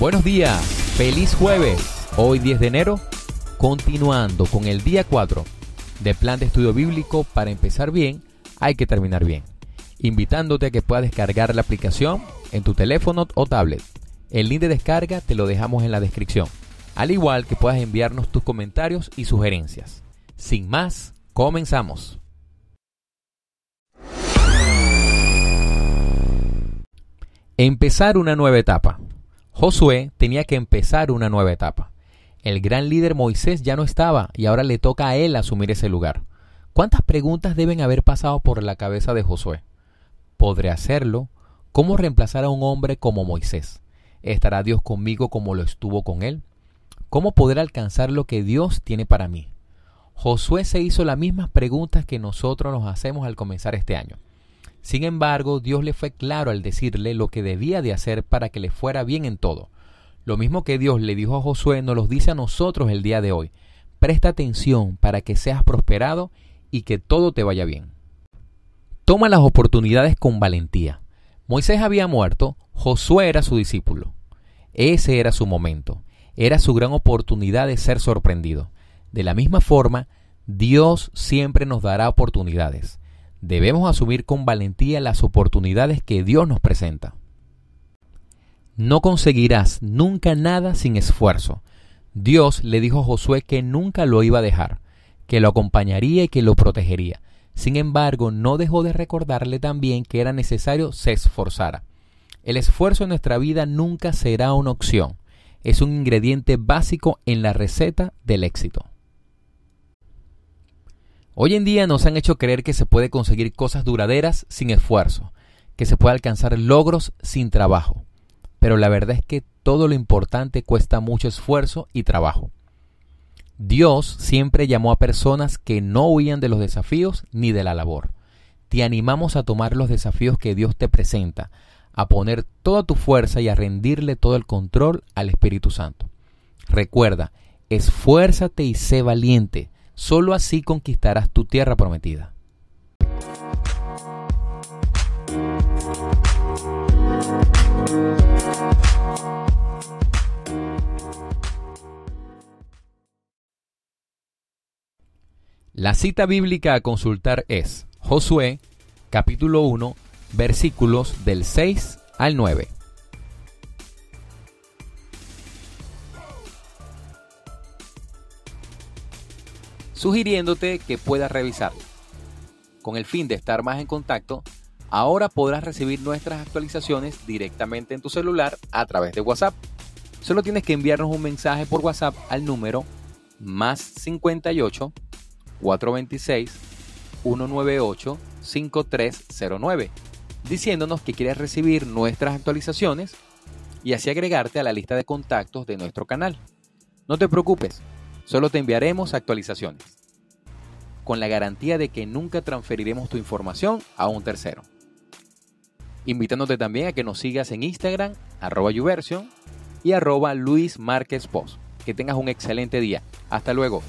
Buenos días, feliz jueves. Hoy 10 de enero, continuando con el día 4 de plan de estudio bíblico para empezar bien, hay que terminar bien. Invitándote a que puedas descargar la aplicación en tu teléfono o tablet. El link de descarga te lo dejamos en la descripción, al igual que puedas enviarnos tus comentarios y sugerencias. Sin más, comenzamos. Empezar una nueva etapa. Josué tenía que empezar una nueva etapa. El gran líder Moisés ya no estaba y ahora le toca a él asumir ese lugar. ¿Cuántas preguntas deben haber pasado por la cabeza de Josué? ¿Podré hacerlo? ¿Cómo reemplazar a un hombre como Moisés? ¿Estará Dios conmigo como lo estuvo con él? ¿Cómo poder alcanzar lo que Dios tiene para mí? Josué se hizo las mismas preguntas que nosotros nos hacemos al comenzar este año. Sin embargo, Dios le fue claro al decirle lo que debía de hacer para que le fuera bien en todo. Lo mismo que Dios le dijo a Josué nos lo dice a nosotros el día de hoy. Presta atención para que seas prosperado y que todo te vaya bien. Toma las oportunidades con valentía. Moisés había muerto, Josué era su discípulo. Ese era su momento, era su gran oportunidad de ser sorprendido. De la misma forma, Dios siempre nos dará oportunidades debemos asumir con valentía las oportunidades que Dios nos presenta. No conseguirás nunca nada sin esfuerzo. Dios le dijo a Josué que nunca lo iba a dejar, que lo acompañaría y que lo protegería. Sin embargo, no dejó de recordarle también que era necesario se esforzara. El esfuerzo en nuestra vida nunca será una opción, es un ingrediente básico en la receta del éxito. Hoy en día nos han hecho creer que se puede conseguir cosas duraderas sin esfuerzo, que se puede alcanzar logros sin trabajo. Pero la verdad es que todo lo importante cuesta mucho esfuerzo y trabajo. Dios siempre llamó a personas que no huían de los desafíos ni de la labor. Te animamos a tomar los desafíos que Dios te presenta, a poner toda tu fuerza y a rendirle todo el control al Espíritu Santo. Recuerda, esfuérzate y sé valiente Solo así conquistarás tu tierra prometida. La cita bíblica a consultar es Josué capítulo 1 versículos del 6 al 9. Sugiriéndote que puedas revisarlo. Con el fin de estar más en contacto, ahora podrás recibir nuestras actualizaciones directamente en tu celular a través de WhatsApp. Solo tienes que enviarnos un mensaje por WhatsApp al número más 58 426 198 5309 diciéndonos que quieres recibir nuestras actualizaciones y así agregarte a la lista de contactos de nuestro canal. No te preocupes, Solo te enviaremos actualizaciones, con la garantía de que nunca transferiremos tu información a un tercero. Invitándote también a que nos sigas en Instagram, arroba Uversion y arroba Luis Márquez Post. Que tengas un excelente día. Hasta luego.